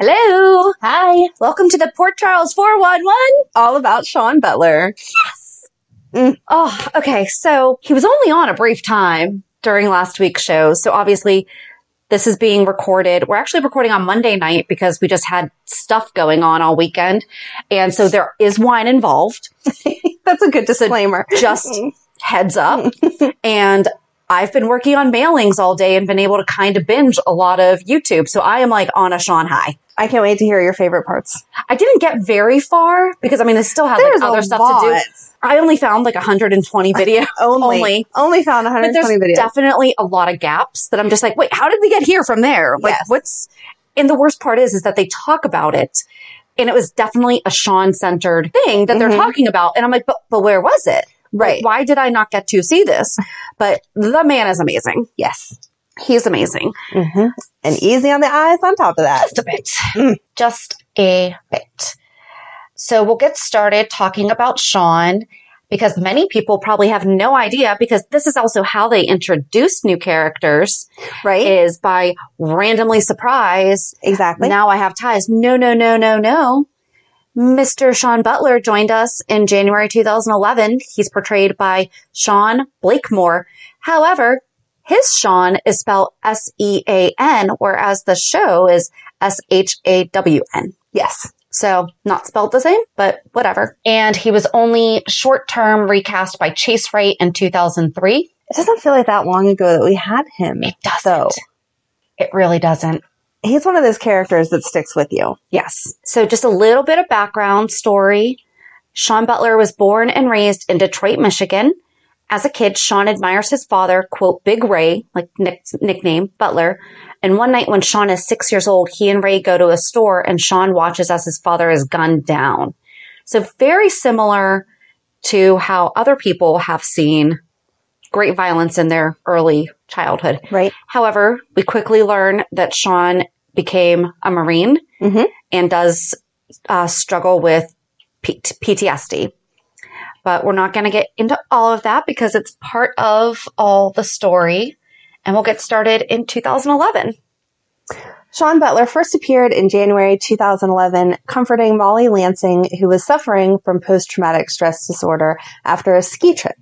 Hello. Hi. Welcome to the Port Charles 411. All about Sean Butler. Yes. Mm. Oh, okay. So he was only on a brief time during last week's show. So obviously this is being recorded. We're actually recording on Monday night because we just had stuff going on all weekend. And so there is wine involved. That's a good disclaimer. Just heads up. and I've been working on mailings all day and been able to kind of binge a lot of YouTube. So I am like on a Sean high. I can't wait to hear your favorite parts. I didn't get very far because I mean, I still have like other stuff lot. to do. I only found like 120 videos. Only. Only. Only found But 120 there's videos. definitely a lot of gaps that I'm just like, wait, how did we get here from there? Like, Yes. what's, and the worst part is, is that they talk about it and it was definitely a Sean centered thing that they're Mhm. talking about. And I'm like, but, but where was it? Right. Like, why did I not get to see this? But the man is amazing. Yes. He's amazing. hmm And easy on the eyes on top of that. Just a bit. Just a bit. So we'll get started talking about Sean because many people probably have no idea because this is also how they introduce new characters Right? is by randomly surprise. exactly. Now I have ties. No, no, no, no, no. Mr. Sean Butler joined us in January 2011. He's portrayed by Sean Blakemore. However, his Sean is spelled S-E-A-N, whereas the show is S-H-A-W-N. yes. So not spelled the same, but whatever. And he was only short-term recast by Chase Wright in 2003. It doesn't feel like that long ago that we had him. It doesn't. It really doesn't. He's one of those characters that sticks with you. Yes. So just a little bit of background story. Sean Butler was born and raised in Detroit, Michigan. As a kid, Sean admires his father, quote, Big Ray, like nick- nickname, Butler. And one night when Sean is six years old, he and Ray go to a store and Sean watches as his father is gunned down. So very similar to how other people have seen great violence in their early childhood. Right. However, we quickly learn that Sean became a Marine Mhm. and does uh, struggle with P- PTSD. But we're not going to get into all of that because it's part of all the story. And we'll get started in 2011. Sean Butler first appeared in January 2011, comforting Molly Lansing, who was suffering from post-traumatic stress disorder after a ski trip.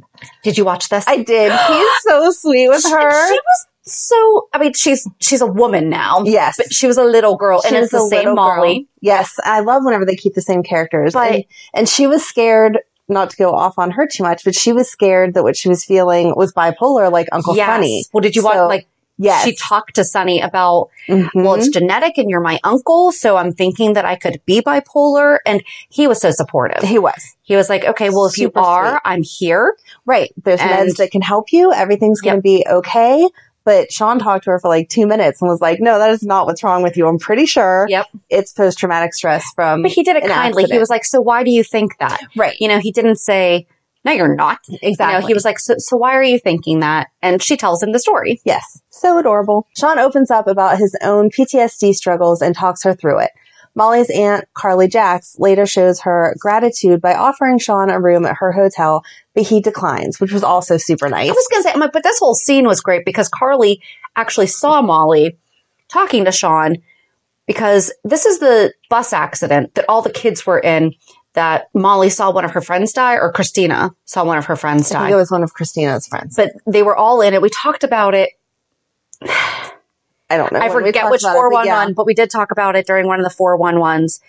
Did you watch this? I did. He's so sweet with She- her. She was so, I mean, she's, she's a woman now. yes. But she was a little girl She and it's the same Molly. girl. Yes, I love whenever they keep the same characters. But- and, and she was scared, not to go off on her too much, but she was scared that what she was feeling was bipolar, like Uncle Yes. Funny. Well, did you watch, So- like, Yes. she talked to Sonny about, Mhm. well, it's genetic and you're my uncle. So I'm thinking that I could be bipolar. And he was so supportive. he was. He was like, okay, well, if Super you are, sweet. I'm here. Right. There's And- meds that can help you. Everything's going to be okay. But Sean talked to her for like two minutes and was like, no, that is not what's wrong with you. I'm pretty sure Yep. it's post traumatic stress from. But he did it kindly. He was like, so why do you think that? Right. You know, he didn't say, no, you're not. Exactly. You know, he was like, so, so why are you thinking that? And she tells him the story. Yes. So adorable. Sean opens up about his own PTSD struggles and talks her through it. Molly's aunt, Carly Jacks, later shows her gratitude by offering Sean a room at her hotel, but he declines, which was also super nice. I was going to say, like, but this whole scene was great because Carly actually saw Molly talking to Sean because this is the bus accident that all the kids were in that Molly saw one of her friends die or Kristina saw one of her friends I die. think it was one of Kristina's friends. but they were all in it. We talked about it. I don't know. I forget which about it, but 411, yeah. but we did talk about it during one of the 411s.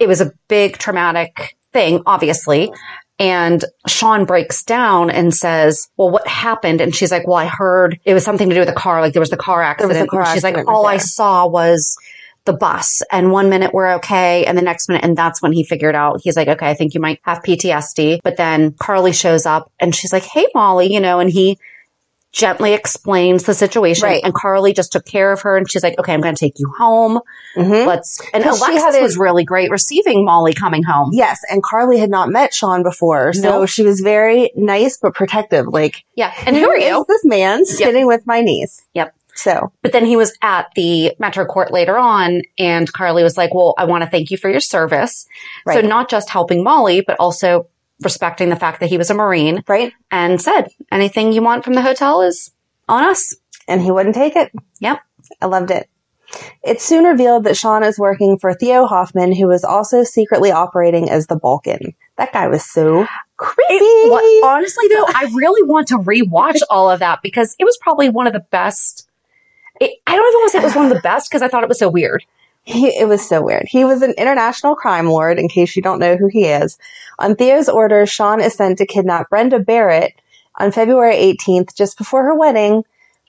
It was a big traumatic thing, obviously. And Sean breaks down and says, well, what happened? And she's like, well, I heard it was something to do with the car. Like there was the car accident. car she's like, accident all I saw was the bus. And one minute we're okay. And the next minute, and that's when he figured out, he's like, okay, I think you might have PTSD. But then Carly shows up and she's like, hey, Molly, you know, and he gently explains the situation. Right. And Carly just took care of her and she's like, okay, I'm going to take you home. Mhm. Let's, and Alexis was really great receiving Molly coming home. Yes, and Carly had not met Sean before, so No. she was very nice but protective. Like, Yeah. And who are you? This man sitting with my niece. Yep. So But then he was at the Metro Court later on, and Carly was like, Well, I want to thank you for your service. So, not just helping Molly, but also respecting the fact that he was a Marine right, and said, Anything you want from the hotel is on us. and he wouldn't take it. Yep. I loved it. It's soon revealed that Sean is working for Theo Hoffman, who was also secretly operating as the Balkan. That guy was so creepy. What, honestly, though, I really want to rewatch all of that because it was probably one of the best. It, I don't even want to say it was one of the best because I thought it was so weird. He, it was so weird. He was an international crime lord, in case you don't know who he is. On Theo's orders, Sean is sent to kidnap Brenda Barrett on February 18th, just before her wedding,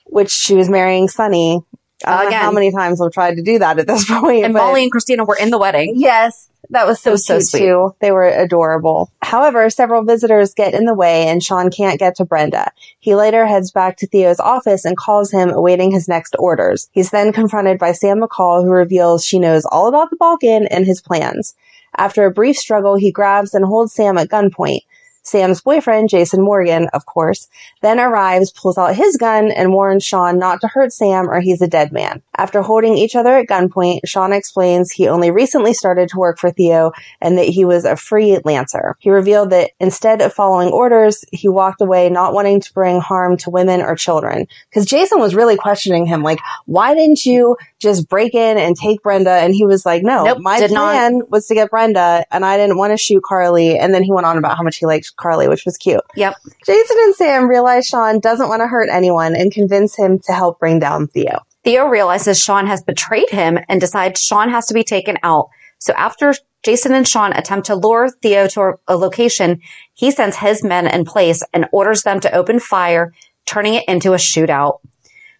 which she was marrying Sonny. I don't know Again. how many times I've tried to do that at this point. And but- Molly and Kristina were in the wedding. Yes, that was so, was so cute sweet. too. They were adorable. However, several visitors get in the way and Sean can't get to Brenda. He later heads back to Theo's office and calls him awaiting his next orders. He's then confronted by Sam McCall who reveals she knows all about the Balkan and his plans. After a brief struggle, he grabs and holds Sam at gunpoint. Sam's boyfriend, Jason Morgan, of course, then arrives, pulls out his gun, and warns Sean not to hurt Sam or he's a dead man. After holding each other at gunpoint, Sean explains he only recently started to work for Theo and that he was a freelancer. He revealed that instead of following orders, he walked away not wanting to bring harm to women or children. Because Jason was really questioning him, like, why didn't you just break in and take Brenda? And he was like, no, Nope, my did not. plan was to get Brenda and I didn't want to shoot Carly. And then he went on about how much he liked Carly, which was cute. Yep. Jason and Sam realize Sean doesn't want to hurt anyone and convince him to help bring down Theo. Theo realizes Sean has betrayed him and decides Sean has to be taken out. So after Jason and Sean attempt to lure Theo to a location, he sends his men in place and orders them to open fire, turning it into a shootout.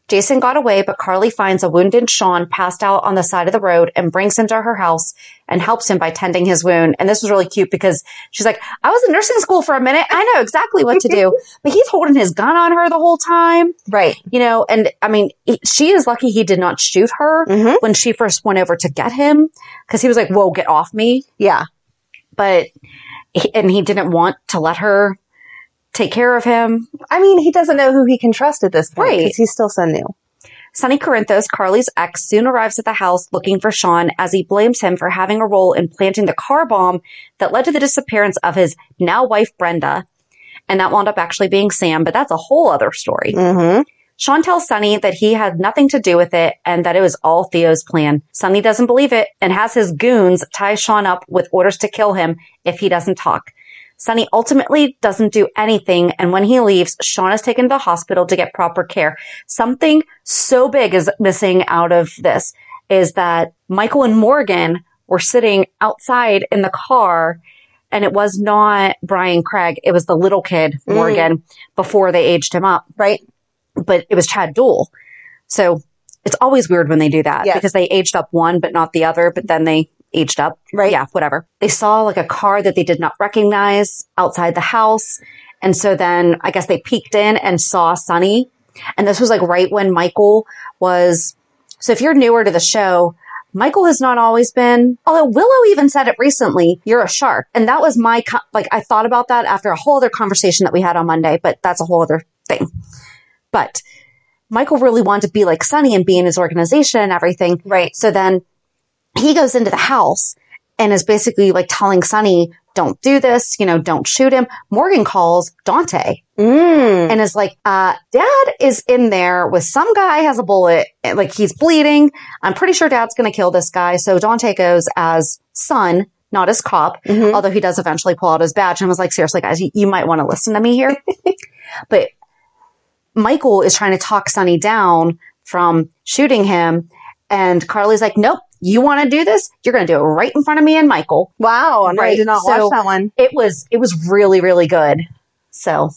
Jason got away, but Carly finds a wounded Sean passed out on the side of the road and brings him to her house and helps him by tending his wound. And this was really cute because she's like, I was in nursing school for a minute. I know exactly what to do. but he's holding his gun on her the whole time Right. you know, and I mean, he- she is lucky he did not shoot her Mhm. when she first went over to get him because he was like, whoa, get off me. Yeah. But, he, and he didn't want to let her take care of him. I mean, he doesn't know who he can trust at this point Right. because he's still so new. Sonny Corinthos, Carly's ex, soon arrives at the house looking for Sean as he blames him for having a role in planting the car bomb that led to the disappearance of his now wife, Brenda. And that wound up actually being Sam, but that's a whole other story. Mm-hmm. Sean tells Sonny that he had nothing to do with it and that it was all Theo's plan. Sonny doesn't believe it and has his goons tie Sean up with orders to kill him if he doesn't talk. Sonny ultimately doesn't do anything, and when he leaves, Sean is taken to the hospital to get proper care. Something so big is missing out of this is that Michael and Morgan were sitting outside in the car and it was not Bryan Craig. It was the little kid, mm. Morgan, before they aged him up Right. but it was Chad Duell. So it's always weird when they do that Yes. because they aged up one, but not the other, but then they aged up. Right. Yeah, whatever. They saw like a car that they did not recognize outside the house. And so then I guess they peeked in and saw Sonny. And this was like right when Michael was. So if you're newer to the show, Michael has not always been, although Willow even said it recently, you're a shark. And that was my, co- like, I thought about that after a whole other conversation that we had on Monday, but that's a whole other thing. But Michael really wanted to be like Sonny and be in his organization and everything. Right. So then he goes into the house and is basically like telling Sonny, don't do this, you know, don't shoot him. Morgan calls Dante Mm. and is like, uh, dad is in there with some guy has a bullet, and, like he's bleeding. I'm pretty sure dad's going to kill this guy. So Dante goes as son, not as cop, Mhm. although he does eventually pull out his badge and was like, seriously guys, you, you might want to listen to me here. but Michael is trying to talk Sonny down from shooting him. And Carly's like, nope, you want to do this? You're going to do it right in front of me and Michael. Wow. No, I Right. did not So- watch that one. It was, it was really, really good. So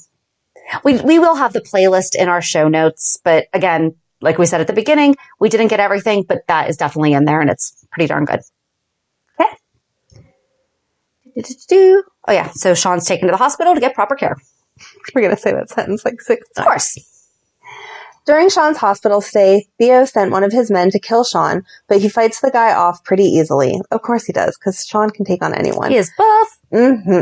we, we will have the playlist in our show notes. But again, like we said at the beginning, we didn't get everything, but that is definitely in there and it's pretty darn good. Okay. Oh yeah. So Sean's taken to the hospital to get proper care. We're going to say that sentence like six times. Of course. During Sean's hospital stay, Theo sent one of his men to kill Sean, but he fights the guy off pretty easily. Of course he does, because Sean can take on anyone. He is buff. hmm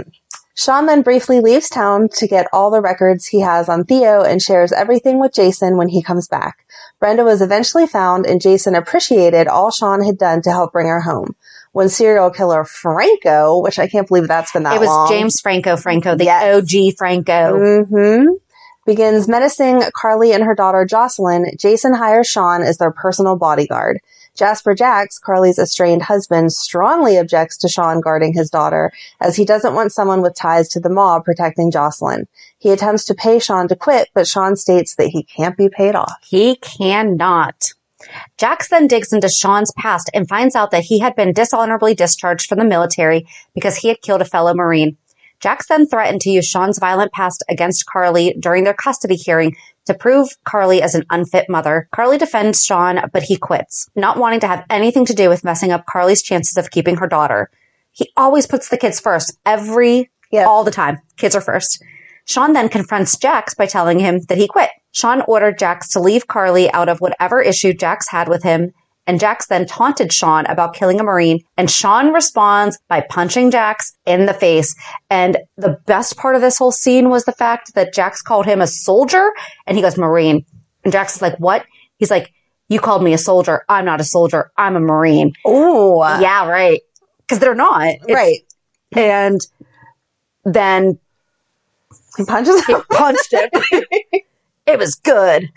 Sean then briefly leaves town to get all the records he has on Theo and shares everything with Jason when he comes back. Brenda was eventually found and Jason appreciated all Sean had done to help bring her home. When serial killer Franco, which I can't believe that's been that long. It was long. James Franco, Franco, the Yes. OG Franco. hmm Begins menacing Carly and her daughter Josslyn. Jason hires Sean as their personal bodyguard. Jasper Jacks, Carly's estranged husband, strongly objects to Sean guarding his daughter as he doesn't want someone with ties to the mob protecting Josslyn. He attempts to pay Sean to quit, but Sean states that he can't be paid off. He cannot. Jax then digs into Sean's past and finds out that he had been dishonorably discharged from the military because he had killed a fellow Marine. Jax then threatened to use Sean's violent past against Carly during their custody hearing to prove Carly as an unfit mother. Carly defends Sean, but he quits, not wanting to have anything to do with messing up Carly's chances of keeping her daughter. He always puts the kids first, every, all the time. Kids are first. Sean then confronts Jax by telling him that he quit. Sean ordered Jax to leave Carly out of whatever issue Jax had with him, and Jax then taunted Sean about killing a Marine, and Sean responds by punching Jax in the face. And the best part of this whole scene was the fact that Jax called him a soldier, and he goes, Marine. And Jax is like, what? He's like, you called me a soldier. I'm not a soldier. I'm a Marine. Oh, yeah, right. Because they're not. It's- right. And then He punches he punched him. it was good.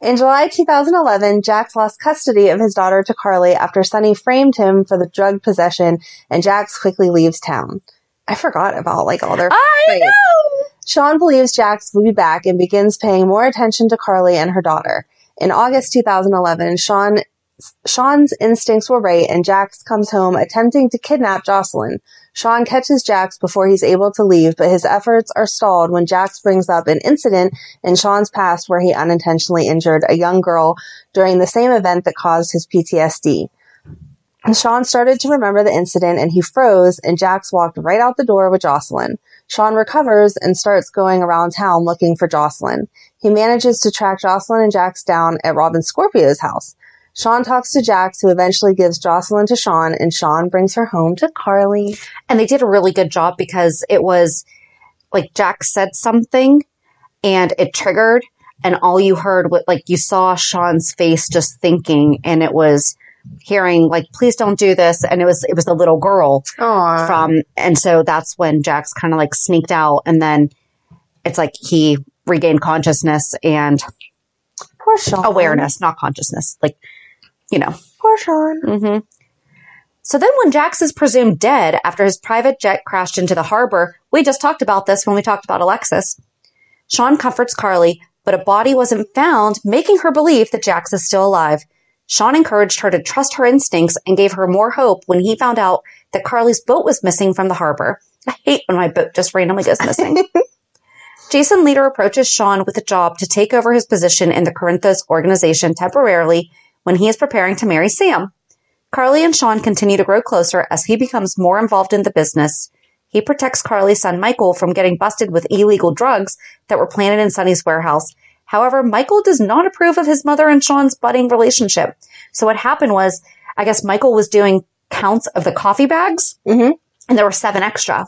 In July 2011, Jax lost custody of his daughter to Carly after Sonny framed him for the drug possession, and Jax quickly leaves town. I forgot about like all their I fights. know. Sean believes Jax will be back and begins paying more attention to Carly and her daughter. In August 2011, Sean Sean's instincts were right, and Jax comes home attempting to kidnap Josslyn. Sean catches Jax before he's able to leave, but his efforts are stalled when Jax brings up an incident in Sean's past where he unintentionally injured a young girl during the same event that caused his PTSD. Sean started to remember the incident and he froze, and Jax walked right out the door with Josslyn. Sean recovers and starts going around town looking for Josslyn. He manages to track Josslyn and Jax down at Robin Scorpio's house. Sean talks to Jax, who eventually gives Josslyn to Sean, and Sean brings her home to Carly. And they did a really good job because it was like Jax said something and it triggered and all you heard was like you saw Sean's face just thinking and it was hearing like please don't do this and it was it was the little girl Aww. from and so that's when Jax kind of like sneaked out and then it's like he regained consciousness and Poor Sean. awareness not consciousness like you know Poor Sean. hmm So then, when Jax is presumed dead after his private jet crashed into the harbor, we just talked about this when we talked about Alexis. Sean comforts Carly, but a body wasn't found, making her believe that Jax is still alive. Sean encouraged her to trust her instincts and gave her more hope when he found out that Carly's boat was missing from the harbor. I hate when my boat just randomly goes missing. Jason later approaches Sean with a job to take over his position in the Corinthos organization temporarily when he is preparing to marry Sam. Carly and Sean continue to grow closer as he becomes more involved in the business. He protects Carly's son Michael from getting busted with illegal drugs that were planted in Sonny's warehouse. However, Michael does not approve of his mother and Sean's budding relationship. So what happened was, I guess Michael was doing counts of the coffee bags Mhm. and there were seven extra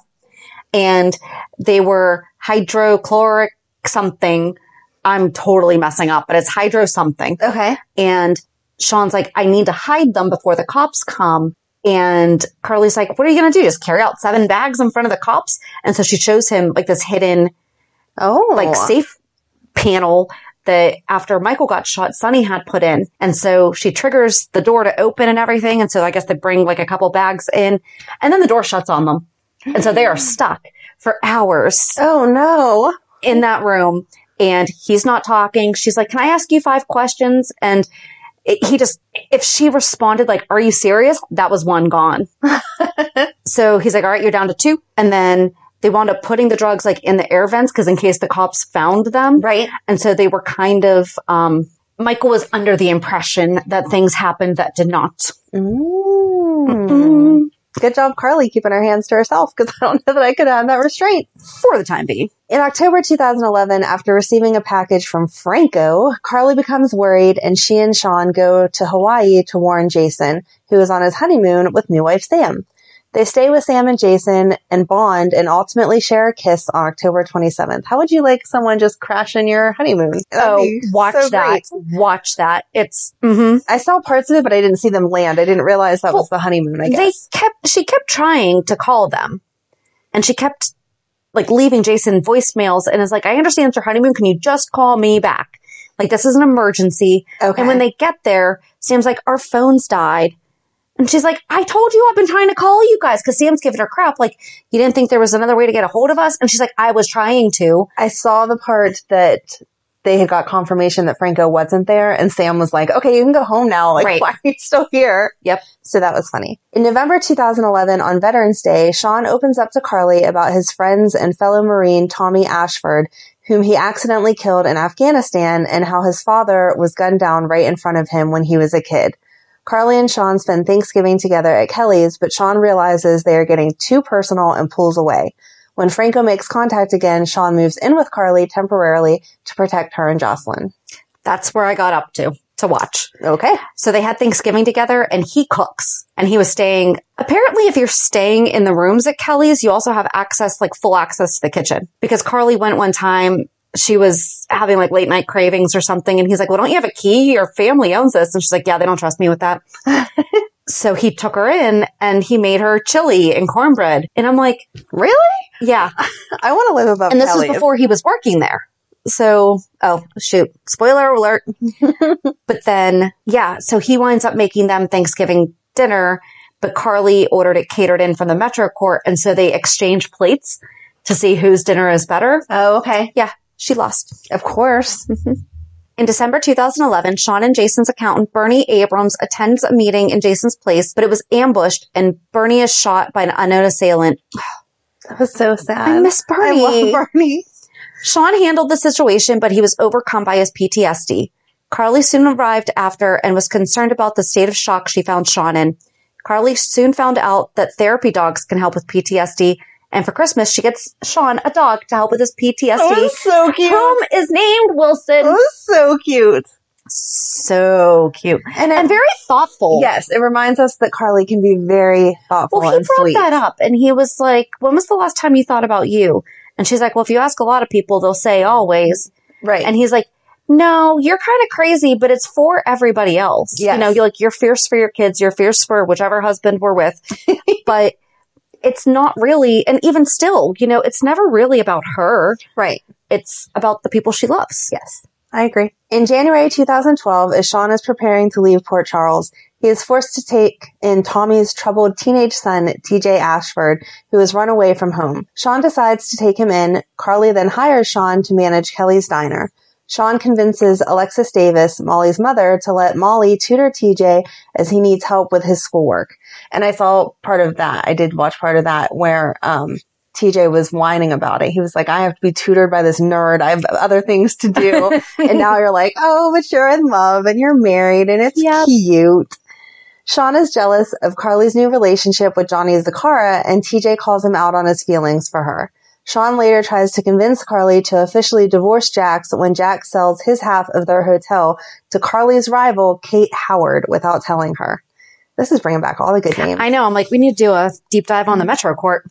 and they were hydrochloric something. I'm totally messing up, but it's hydro something. Okay. And Sean's like, I need to hide them before the cops come. And Carly's like, what are you going to do? Just carry out seven bags in front of the cops? And so she shows him like this hidden, Oh. like safe panel that after Michael got shot, Sonny had put in. And so she triggers the door to open and everything. And so I guess they bring like a couple bags in and then the door shuts on them. And so they are stuck for hours Oh no. in that room and he's not talking. She's like, can I ask you five questions? And it, he just, if she responded like, are you serious? That was one gone. so he's like, all right, you're down to two. And then they wound up putting the drugs like in the air vents because in case the cops found them. Right. And so they were kind of, um, Michael was under the impression that things happened that did not. Mm. Good job, Carly, keeping her hands to herself because I don't know that I could have that restraint. For the time being. In October 2011, after receiving a package from Franco, Carly becomes worried and she and Sean go to Hawaii to warn Jason, who is on his honeymoon with new wife Sam. They stay with Sam and Jason and bond and ultimately share a kiss on October 27th. How would you like someone just crashing your honeymoon? Oh, watch so that. great. Watch that. It's, mm-hmm. I saw parts of it, but I didn't see them land. I didn't realize that was the honeymoon, I guess. they kept she kept trying to call them and she kept like leaving jason voicemails and is like i understand it's your honeymoon can you just call me back like this is an emergency Okay. and when they get there sam's like our phones died and she's like i told you i've been trying to call you guys because sam's giving her crap like you didn't think there was another way to get a hold of us and she's like i was trying to I saw the part that they had got confirmation that Franco wasn't there and Sam was like, okay, you can go home now. Like, Right. why are you still here? Yep. So that was funny. In November 2011, on Veterans Day, Sean opens up to Carly about his friends and fellow Marine Tommy Ashford, whom he accidentally killed in Afghanistan and how his father was gunned down right in front of him when he was a kid. Carly and Sean spend Thanksgiving together at Kelly's, but Sean realizes they are getting too personal and pulls away. When Franco makes contact again, Sean moves in with Carly temporarily to protect her and Josslyn. that's where i got up to to watch Okay. So they had Thanksgiving together and he cooks and he was staying. Apparently, if you're staying in the rooms at Kelly's, you also have access, like full access to the kitchen because Carly went one time. She was having like late night cravings or something. And he's like, well, don't you have a key? Your family owns this. And she's like, yeah, they don't trust me with that. so he took her in and he made her chili and cornbread. And I'm like, Really? yeah. I want to live above And this Kelly's. was before he was working there. So, oh, shoot. Spoiler alert. but then, yeah, so he winds up making them Thanksgiving dinner, but Carly ordered it catered in from the Metro Court. And so they exchange plates to see whose dinner is better. Oh, okay. Yeah, she lost. Of course. In December 2011, Sean and Jason's accountant, Bernie Abrams, attends a meeting in Jason's place, but it was ambushed and Bernie is shot by an unknown assailant. That was so sad. I miss Bernie. I love Bernie. Sean handled the situation, but he was overcome by his PTSD. Carly soon arrived after and was concerned about the state of shock she found Sean in. Carly soon found out that therapy dogs can help with PTSD, and for Christmas, she gets Sean a dog to help with his That PTSD, was oh, so cute. whom is named That Wilson. was so cute. So cute And, it- and very thoughtful. yes, it reminds us that Carly can be very thoughtful Well, he brought sweet. that up, and he was like, "When was the last time you thought about you?" And she's like, "Well, if you ask a lot of people, they'll say always." Right. And he's like, no, you're kind of crazy, but it's for everybody else. Yes. You know, you're like, you're fierce for your kids, you're fierce for whichever husband we're with, but it's not really, and even still, you know, it's never really about her. right. It's about the people she loves. Yes, I agree. In January 2012, as Sean is preparing to leave Port Charles, he is forced to take in Tommy's troubled teenage son, TJ Ashford, who has run away from home. Sean decides to take him in. Carly then hires Sean to manage Kelly's diner. Sean convinces Alexis Davis, Molly's mother, to let Molly tutor TJ as he needs help with his schoolwork. And I saw part of that. I did watch part of that where, um, TJ was whining about it. He was like, I have to be tutored by this nerd. I have other things to do. and now you're like, oh, but you're in love and you're married and it's Yep. cute. Sean is jealous of Carly's new relationship with Johnny Zacchara and TJ calls him out on his feelings for her. Sean later tries to convince Carly to officially divorce Jax when Jax sells his half of their hotel to Carly's rival, Kate Howard, without telling her. This is bringing back all the good names. I know. I'm like, we need to do a deep dive on the Metro Court.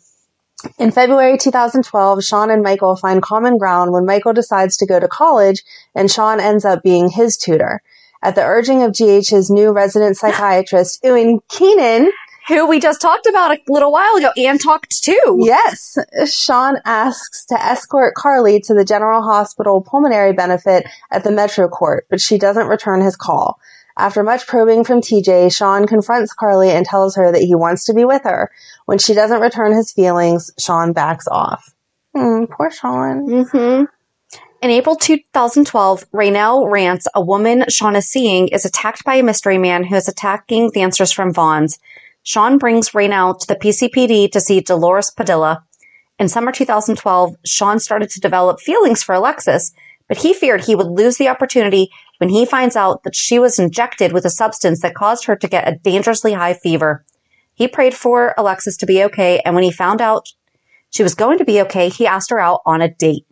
In February 2012, Sean and Michael find common ground when Michael decides to go to college and Sean ends up being his tutor. At the urging of GH's new resident psychiatrist, Ewan Keenan, Who we just talked about a little while ago and talked to. yes, Sean asks to escort Carly to the General Hospital pulmonary benefit at the Metro Court, but she doesn't return his call. After much probing from TJ, Sean confronts Carly and tells her that he wants to be with her. When she doesn't return his feelings, Sean backs off. Hmm, poor Sean. hmm In April 2012, Raynell Rance, a woman Sean is seeing, is attacked by a mystery man who is attacking dancers from Vaughn's. Sean brings Raynell to the PCPD to see Dolores Padilla. In summer 2012, Sean started to develop feelings for Alexis, but he feared he would lose the opportunity when he finds out that she was injected with a substance that caused her to get a dangerously high fever. He prayed for Alexis to be okay, and when he found out she was going to be okay, he asked her out on a date.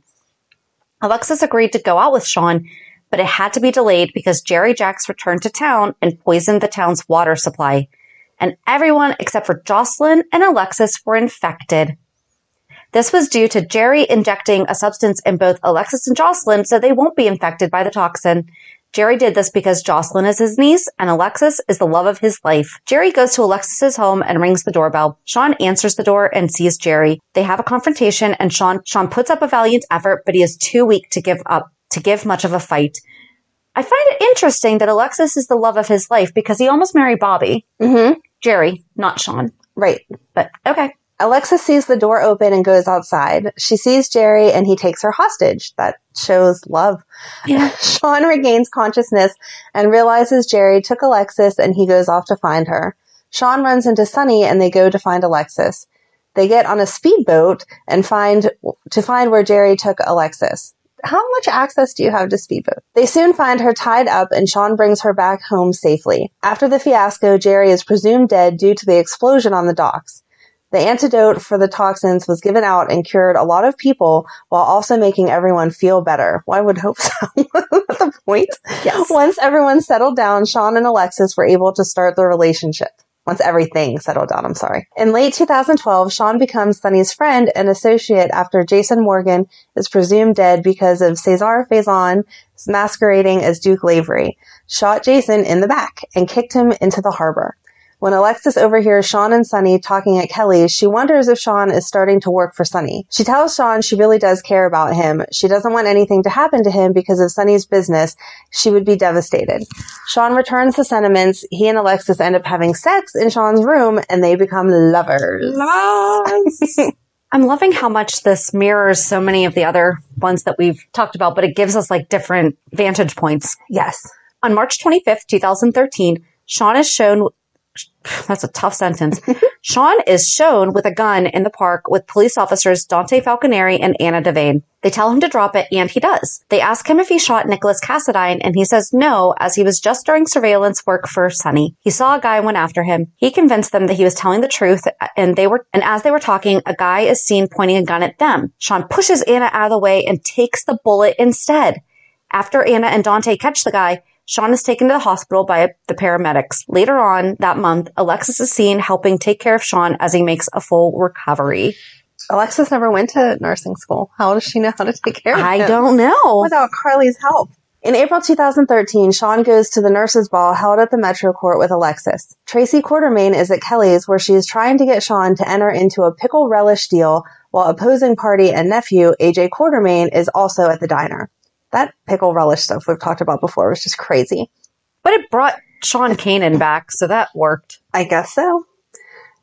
Alexis agreed to go out with Sean, but it had to be delayed because Jerry Jacks returned to town and poisoned the town's water supply. And everyone except for Josslyn and Alexis were infected. This was due to Jerry injecting a substance in both Alexis and Josslyn so they won't be infected by the toxin. Jerry did this because Josslyn is his niece and Alexis is the love of his life. Jerry goes to Alexis's home and rings the doorbell. Sean answers the door and sees Jerry. They have a confrontation and Sean Sean puts up a valiant effort, but he is too weak to give up to give much of a fight. I find it interesting that Alexis is the love of his life because he almost married Bobbie. Mm-hmm. Jerry, not Sean. Right. But okay. Alexis sees the door open and goes outside. She sees Jerry and he takes her hostage. That shows love. Yeah. Sean regains consciousness and realizes Jerry took Alexis and he goes off to find her. Sean runs into Sonny and they go to find Alexis. They get on a speedboat and find to find where Jerry took Alexis. How much access do you have to speedboat? They soon find her tied up and Sean brings her back home safely. After the fiasco, Jerry is presumed dead due to the explosion on the docks. The antidote for the toxins was given out and cured a lot of people while also making everyone feel better. I would hope so. That's the point. Yes. Once everyone settled down, Sean and Alexis were able to start their relationship. Once everything settled down, I'm sorry. In late 2012, Sean becomes Sonny's friend and associate after Jason Morgan is presumed dead because of Cesar Faison masquerading as Duke Lavery, shot Jason in the back and kicked him into the harbor. When Alexis overhears Sean and Sonny talking at Kelly's, she wonders if Sean is starting to work for Sonny. She tells Sean she really does care about him. She doesn't want anything to happen to him because of Sonny's business. She would be devastated. Sean returns the sentiments. He and Alexis end up having sex in Sean's room and they become lovers. I'm loving how much this mirrors so many of the other ones that we've talked about, but it gives us like different vantage points. Yes. On March 25th, 2013, Sean is shown, that's a tough sentence. Sean is shown with a gun in the park with police officers Dante Falconeri and Anna Devane. They tell him to drop it and he does. They ask him if he shot Nikolas Cassadine and he says no, as he was just doing surveillance work for Sonny. He saw a guy went after him. He convinced them that he was telling the truth and they were, and as they were talking, a guy is seen pointing a gun at them. Sean pushes Anna out of the way and takes the bullet instead. After Anna and Dante catch the guy, Sean is taken to the hospital by the paramedics. Later on that month, Alexis is seen helping take care of Sean as he makes a full recovery. Alexis never went to nursing school. How does she know how to take care of I him? don't know. without Carly's help. In April 2013, Sean goes to the nurses' ball held at the Metro Court with Alexis. Tracy Quartermaine is at Kelly's where she is trying to get Sean to enter into a pickle relish deal while opposing party and nephew, AJ Quartermaine, is also at the diner. That pickle relish stuff we've talked about before was just crazy. But it brought Sean Kanan back, so that worked. I guess so.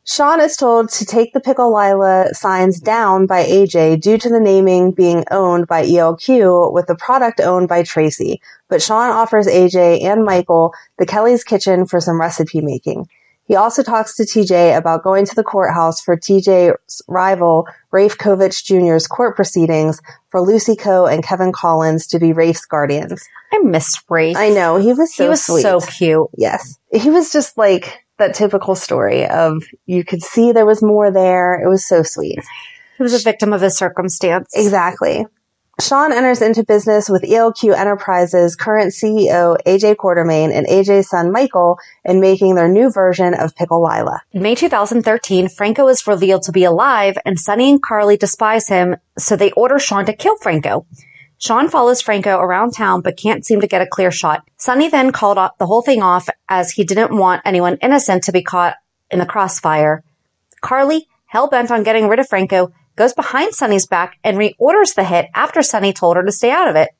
Sean is told to take the Pickle Lila signs down by AJ due to the naming being owned by ELQ with the product owned by Tracy. But Sean offers AJ and Michael the Kelly's Kitchen for some recipe making. He also talks to TJ about going to the courthouse for TJ's rival, Rafe Kovich Jr.'s court proceedings for Lucy Coe and Kevin Collins to be Rafe's guardians. I miss Rafe. I know, he was so he was sweet. so cute. Yes. He was just like that typical story of you could see there was more there. It was so sweet. He was a victim of his circumstance. Exactly. Sean enters into business with ELQ Enterprises current CEO AJ Quartermaine and AJ's son Michael in making their new version of Pickle Lila. In May 2013, Franco is revealed to be alive and Sonny and Carly despise him, so they order Sean to kill Franco. Sean follows Franco around town but can't seem to get a clear shot. Sonny then called the whole thing off as he didn't want anyone innocent to be caught in the crossfire. Carly, hell bent on getting rid of Franco, goes behind Sonny's back and reorders the hit after Sonny told her to stay out of it.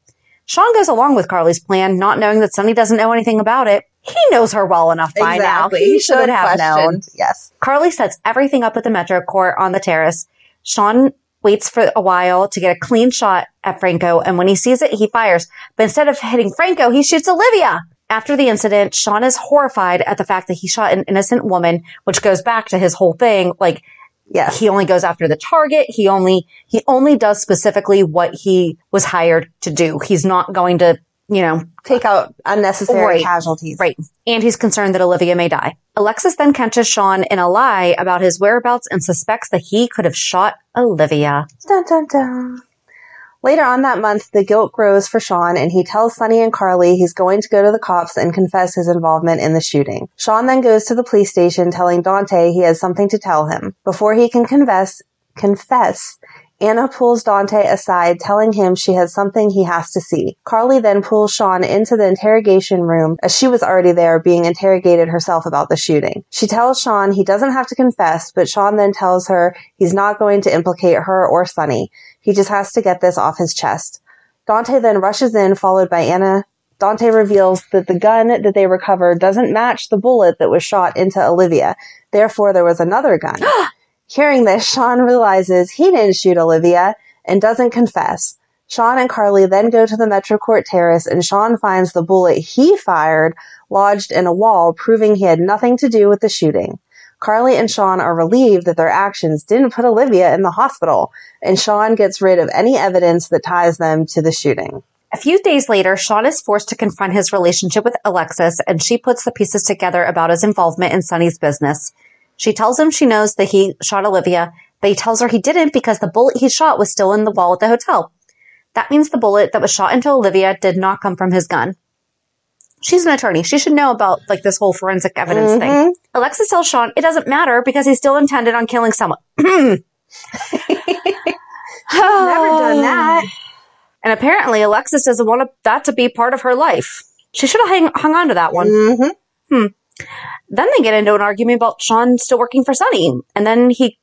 Sean goes along with Carly's plan, not knowing that Sonny doesn't know anything about it. He knows her well enough by now. He, should have known. Yes. Carly sets everything up at the Metro Court on the terrace. Sean waits for a while to get a clean shot at Franco, and when he sees it, he fires. But instead of hitting Franco, he shoots Olivia. After the incident, Sean is horrified at the fact that he shot an innocent woman, which goes back to his whole thing. Like, Yes. he only goes after the target. He only, he only does specifically what he was hired to do. He's not going to, you know, Take out unnecessary Right. casualties. Right. And he's concerned that Olivia may die. Alexis then catches Sean in a lie about his whereabouts and suspects that he could have shot Olivia. Dun, dun, dun. Later on that month, the guilt grows for Sean and he tells Sonny and Carly he's going to go to the cops and confess his involvement in the shooting. Sean then goes to the police station telling Dante he has something to tell him. Before he can confess, confess, Anna pulls Dante aside, telling him she has something he has to see. Carly then pulls Sean into the interrogation room as she was already there being interrogated herself about the shooting. She tells Sean he doesn't have to confess, but Sean then tells her he's not going to implicate her or Sonny. He just has to get this off his chest. Dante then rushes in, followed by Anna. Dante reveals that the gun that they recovered doesn't match the bullet that was shot into Olivia. Therefore, there was another gun. Hearing this, Sean realizes he didn't shoot Olivia and doesn't confess. Sean and Carly then go to the Metro Court terrace and Sean finds the bullet he fired lodged in a wall, proving he had nothing to do with the shooting. Carly and Sean are relieved that their actions didn't put Olivia in the hospital, and Sean gets rid of any evidence that ties them to the shooting. A few days later, Sean is forced to confront his relationship with Alexis and she puts the pieces together about his involvement in Sonny's business. She tells him she knows that he shot Olivia, but he tells her he didn't because the bullet he shot was still in the wall at the hotel. That means the bullet that was shot into Olivia did not come from his gun. She's an attorney. She should know about like this whole forensic evidence thing. Alexis tells Sean it doesn't matter because he still intended on killing someone. Never done that. And apparently Alexis doesn't want that to be part of her life. She should have hung, hung on to that one. Mm-hmm. Then they get into an argument about Sean still working for Sonny. And then he,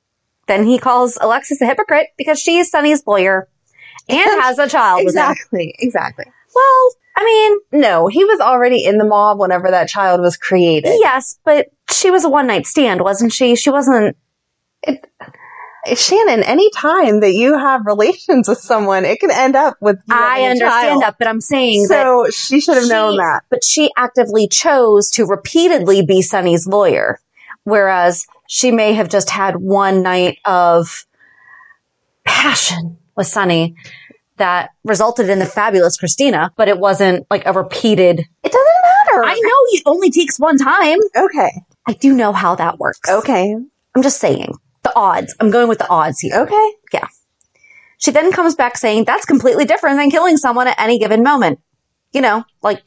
then he calls Alexis a hypocrite because she's Sonny's lawyer and has a child with him. Exactly, exactly. Well, I mean, No, he was already in the mob whenever that child was created. yes, but she was a one night stand, wasn't she? She wasn't, Shannon, any time that you have relations with someone, it can end up with I understand child. that, but I'm saying that So she should have known that. But she actively chose to repeatedly be Sonny's lawyer, whereas she may have just had one night of passion with Sonny that resulted in the fabulous Kristina, but it wasn't like a repeated. It doesn't matter. I know it only takes one time. Okay. I do know how that works. Okay. I'm just saying the odds. I'm going with the odds here. Okay. Yeah. She then comes back saying that's completely different than killing someone at any given moment. You know, like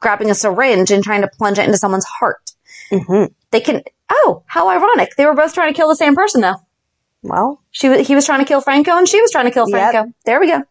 grabbing a syringe and trying to plunge it into someone's heart. Mm-hmm. They can, oh, how ironic. They were both trying to kill the same person though. Well, She, he was trying to kill Franco and she was trying to kill Yep. Franco. There we go.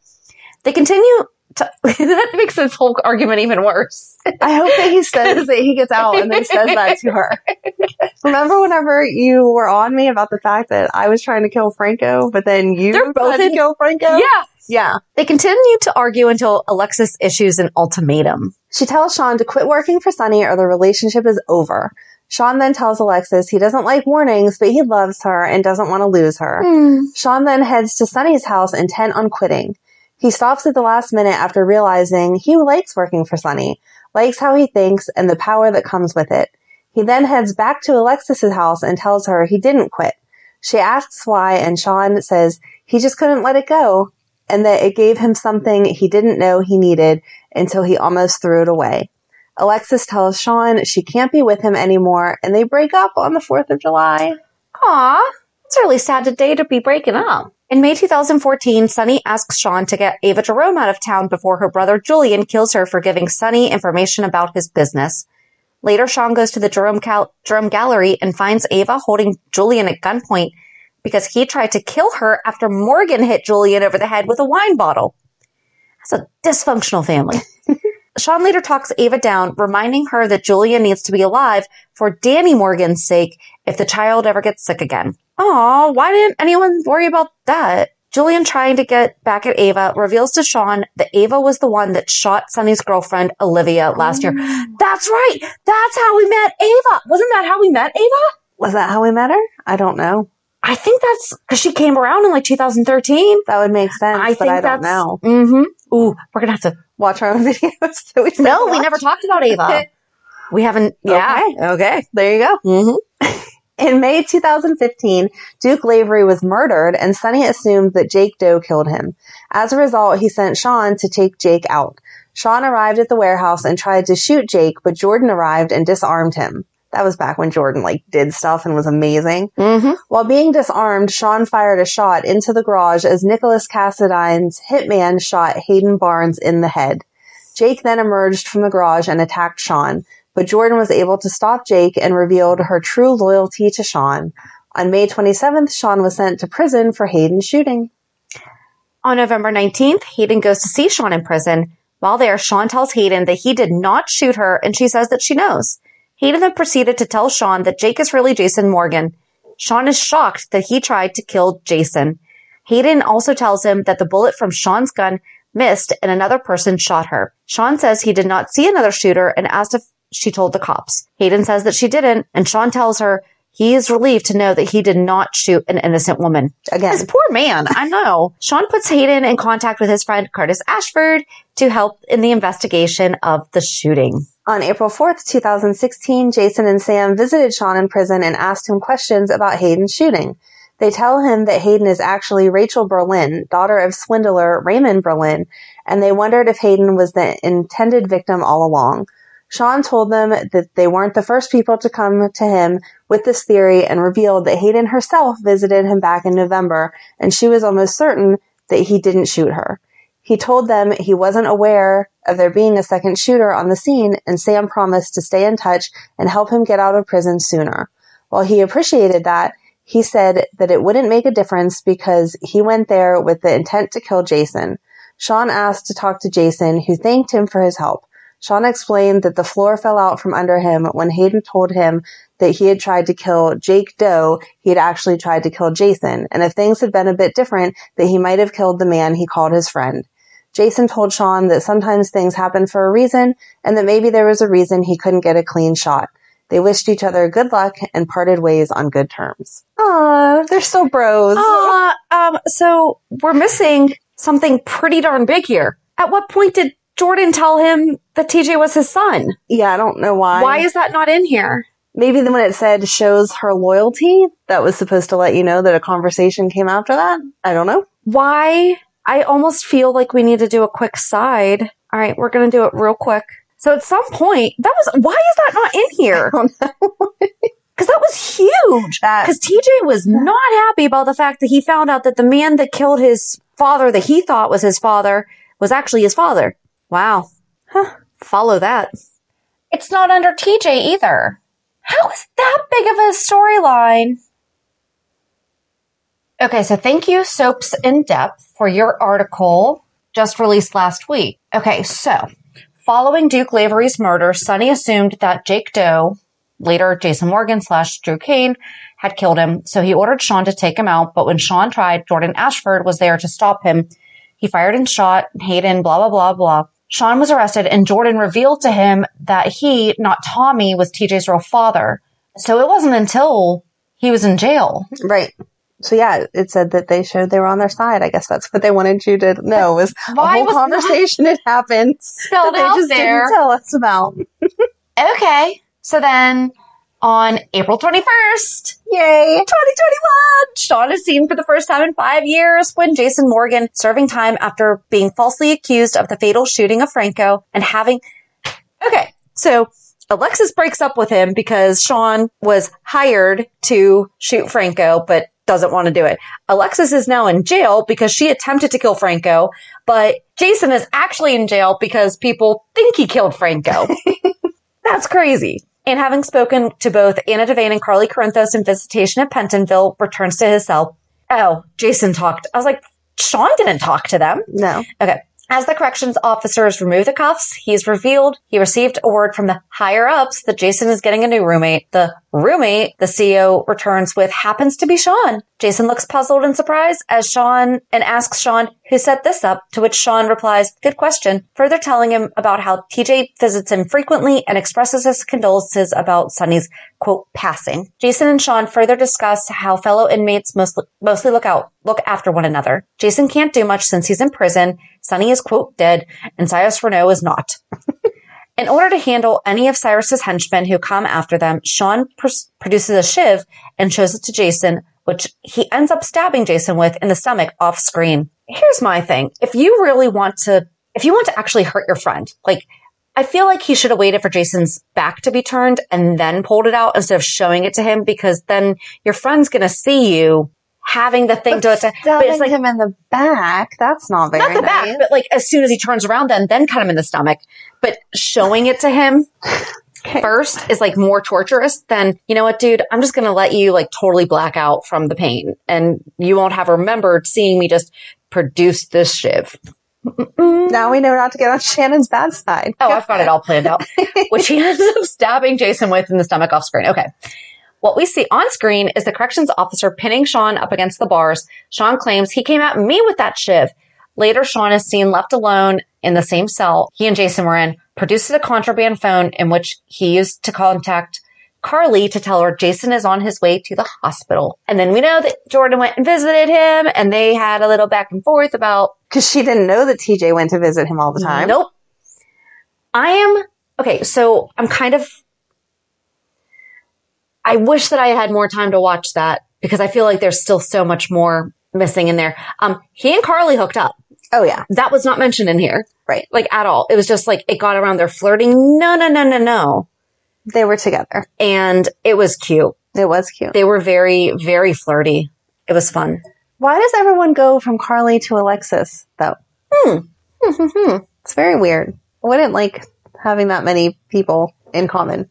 They continue to, that makes this whole argument even worse. I hope that he says that he gets out and then says that to her. Remember whenever you were on me about the fact that I was trying to kill Franco, but then you They're both in- kill Franco? Yeah. Yeah. They continue to argue until Alexis issues an ultimatum. She tells Sean to quit working for Sonny or the relationship is over. Sean then tells Alexis he doesn't like warnings, but he loves her and doesn't want to lose her. Hmm. Sean then heads to Sonny's house intent on quitting. He stops at the last minute after realizing he likes working for Sonny, likes how he thinks and the power that comes with it. He then heads back to Alexis's house and tells her he didn't quit. She asks why, and Sean says he just couldn't let it go and that it gave him something he didn't know he needed until he almost threw it away. Alexis tells Sean she can't be with him anymore and they break up on the 4th of July. Aw, it's really sad today to be breaking up. In May 2014, Sonny asks Sean to get Ava Jerome out of town before her brother Julian kills her for giving Sonny information about his business. Later, Sean goes to the Jerome, Cal- Jerome Gallery and finds Ava holding Julian at gunpoint because he tried to kill her after Morgan hit Julian over the head with a wine bottle. That's a dysfunctional family. Sean later talks Ava down, reminding her that Julian needs to be alive for Danny Morgan's sake if the child ever gets sick again. Aw, why didn't anyone worry about that? Julian trying to get back at Ava reveals to Sean that Ava was the one that shot Sonny's girlfriend, Olivia, last year. That's right! That's how we met Ava! Wasn't that how we met Ava? Was that how we met her? I don't know. I think that's because she came around in like 2013. That would make sense, I but think I don't that's know. Mm-hmm. Ooh, we're gonna have to. Watch our own videos. we No, we never talked about Ava. We haven't. Yeah. Okay. Okay. There you go. Mm-hmm. In May 2015, Duke Lavery was murdered and Sonny assumed that Jake Doe killed him. As a result, he sent Sean to take Jake out. Sean arrived at the warehouse and tried to shoot Jake, but Jordan arrived and disarmed him. That was back when Jordan like did stuff and was amazing. Mm-hmm. While being disarmed, Sean fired a shot into the garage as Nikolas Cassadine's hitman shot Hayden Barnes in the head. Jake then emerged from the garage and attacked Sean, but Jordan was able to stop Jake and revealed her true loyalty to Sean. On May 27th, Sean was sent to prison for Hayden's shooting. On November 19th, Hayden goes to see Sean in prison. While there, Sean tells Hayden that he did not shoot her, and she says that she knows. Hayden then proceeded to tell Sean that Jake is really Jason Morgan. Sean is shocked that he tried to kill Jason. Hayden also tells him that the bullet from Sean's gun missed and another person shot her. Sean says he did not see another shooter and asked if she told the cops. Hayden says that she didn't, and Sean tells her he is relieved to know that he did not shoot an innocent woman. Again. This poor man, I know. Sean puts Hayden in contact with his friend Curtis Ashford to help in the investigation of the shooting. On April 4th, 2016, Jason and Sam visited Sean in prison and asked him questions about Hayden's shooting. They tell him that Hayden is actually Rachel Berlin, daughter of swindler Raymond Berlin, and they wondered if Hayden was the intended victim all along. Sean told them that they weren't the first people to come to him with this theory and revealed that Hayden herself visited him back in November and she was almost certain that he didn't shoot her. He told them he wasn't aware of there being a second shooter on the scene and Sam promised to stay in touch and help him get out of prison sooner. While he appreciated that, he said that it wouldn't make a difference because he went there with the intent to kill Jason. Sean asked to talk to Jason, who thanked him for his help. Sean explained that the floor fell out from under him when Hayden told him that he had tried to kill Jake Doe, he had actually tried to kill Jason, and if things had been a bit different, that he might have killed the man he called his friend. Jason told Sean that sometimes things happen for a reason, and that maybe there was a reason he couldn't get a clean shot. They wished each other good luck and parted ways on good terms. Aw, they're still bros. Uh, um, so we're missing something pretty darn big here. At what point did Jordan tell him that TJ was his son? Yeah, I don't know why. Why is that not in here? Maybe then when it said shows her loyalty, that was supposed to let you know that a conversation came after that. I don't know. Why? I almost feel like we need to do a quick side. All right, we're going to do it real quick. So at some point, that was, why is that not in here? Because that was huge. That- Because TJ was not happy about the fact that he found out that the man that killed his father, that he thought was his father, was actually his father. Wow. Huh. Follow that. It's not under TJ either. How is that big of a storyline? Okay, so thank you, Soaps in Depth, for your article just released last week. Okay, so following Duke Lavery's murder, Sonny assumed that Jake Doe, later Jason Morgan slash Drew Cain, had killed him, so he ordered Sean to take him out, but when Sean tried, Jordan Ashford was there to stop him. He fired and shot Hayden, blah, blah, blah, blah. Sean was arrested and Jordan revealed to him that he, not Tommy, was TJ's real father. So it wasn't until he was in jail Right. So yeah, it said that they showed they were on their side. I guess that's what they wanted you to know was a whole was that conversation had happened that they just there. didn't tell us about. Okay. So then On April 21st, Yay. 2021, Sean is seen for the first time in five years when Jason Morgan, serving time after being falsely accused of the fatal shooting of Franco and having. Okay, so Alexis breaks up with him because Sean was hired to shoot Franco, but doesn't want to do it. Alexis is now in jail because she attempted to kill Franco, but Jason is actually in jail because people think he killed Franco. That's crazy. And having spoken to both Anna Devane and Carly Corinthos in visitation at Pentonville, returns to his cell. Oh, Jason talked. I was like, Sean didn't talk to them. No. Okay. As the corrections officers remove the cuffs, he's revealed he received a word from the higher ups that Jason is getting a new roommate. The roommate, the CEO returns with, happens to be Sean. Jason looks puzzled and surprised as Sean and asks Sean who set this up, to which Sean replies, good question, further telling him about how TJ visits him frequently and expresses his condolences about Sonny's quote passing. Jason and Sean further discuss how fellow inmates mostly, mostly look out, look after one another. Jason can't do much since he's in prison. Sonny is quote dead and Cyrus Renault is not. In order to handle any of Cyrus's henchmen who come after them, Sean pr- produces a shiv and shows it to Jason, which he ends up stabbing Jason with in the stomach off screen. Here's my thing. If you really want to, if you want to actually hurt your friend, like, I feel like he should have waited for Jason's back to be turned and then pulled it out instead of showing it to him because then your friend's going to see you having the thing to attack. But it's like, him in the back. That's not very not the nice. back, but like as soon as he turns around, then then cut him in the stomach. But showing it to him first is like more torturous than you know what, dude. I'm just gonna let you like totally black out from the pain, and you won't have remembered seeing me just produce this shiv. Now we know not to get on Shannon's bad side. Oh, I've got it all planned out, which he ends up stabbing Jason with in the stomach off screen. Okay. What we see on screen is the corrections officer pinning Sean up against the bars. Sean claims he came at me with that shiv. Later, Sean is seen left alone in the same cell he and Jason were in, produces a contraband phone in which he used to contact Carly to tell her Jason is on his way to the hospital. And then we know that Jordan went and visited him and they had a little back and forth about Because she didn't know that TJ went to visit him all the time. Nope. I am okay. So I'm kind of. I wish that I had more time to watch that because I feel like there's still so much more missing in there. Um, he and Carly hooked up. Oh yeah. That was not mentioned in here, Right. like at all. It was just like it got around their flirting. No, no, no, no, no. They were together. And it was cute. It was cute. They were very, very flirty. It was fun. Why does everyone go from Carly to Alexis though? Hmm. Hmm. It's very weird. I wouldn't like having that many people in common.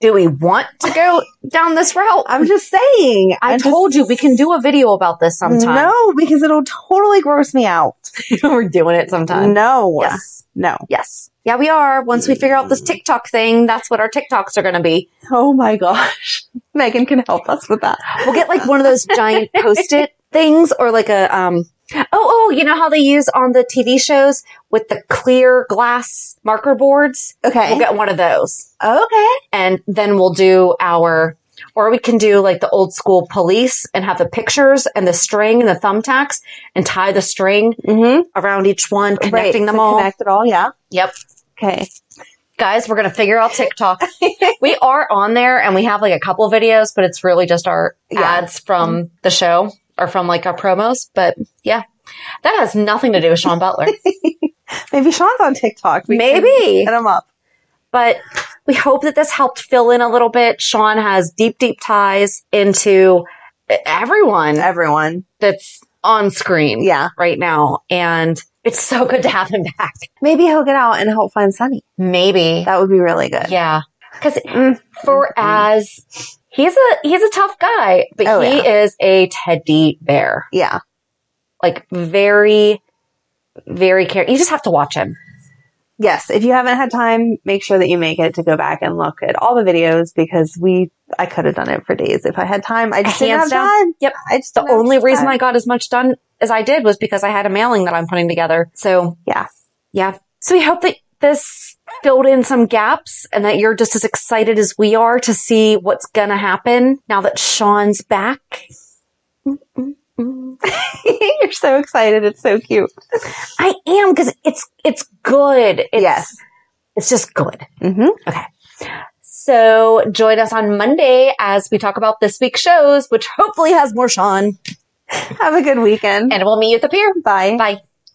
Do we want to go down this route? I'm just saying. I I'm told you we can do a video about this sometime. No, because it'll totally gross me out. We're doing it sometime. No. Yes. No. Yes. Yeah, we are. Once we figure out this TikTok thing, that's what our TikToks are going to be. Oh my gosh. Megan can help us with that. We'll get like one of those giant post-it things or like a, um, oh, oh, you know how they use on the TV shows with the clear glass marker boards? Okay. We'll get one of those okay. and then we'll do our, or we can do like the old school police and have the pictures and the string and the thumbtacks and tie the string Mm-hmm. around each one, connecting right. them to all. Connect it all, yeah. Yep. Okay. guys, we're going to figure out TikTok. we are on there and we have like a couple videos, but it's really just our Yeah. ads from the show or from like our promos. But yeah, that has nothing to do with Sean Butler. Maybe Sean's on TikTok. We Maybe. Hit him up. but we hope that this helped fill in a little bit. Sean has deep, deep ties into everyone Everyone. that's on screen Yeah. right now. And it's so good to have him back. Maybe he'll get out and help find Sonny. Maybe. That would be really good. Yeah. Cause Mm. for as he's a, he's a tough guy, but Oh, he yeah. is a teddy bear. Yeah. Like very, very care. You just have to watch him. Yes. If you haven't had time, make sure that you make it to go back and look at all the videos because we, I could have done it for days if I had time. I just didn't have down. time. Yep. I just The only reason time. I got as much done as I did was because I had a mailing that I'm putting together. So Yeah. yeah. So we hope that this filled in some gaps and that you're just as excited as we are to see what's going to happen now that Sean's back. You're so excited. It's so cute. I am because it's, it's good. It's, yes. It's just good. Mm-hmm. Okay. So join us on Monday as we talk about this week's shows, which hopefully has more Sean. Have a good weekend. And we'll meet you at the pier. Bye. Bye.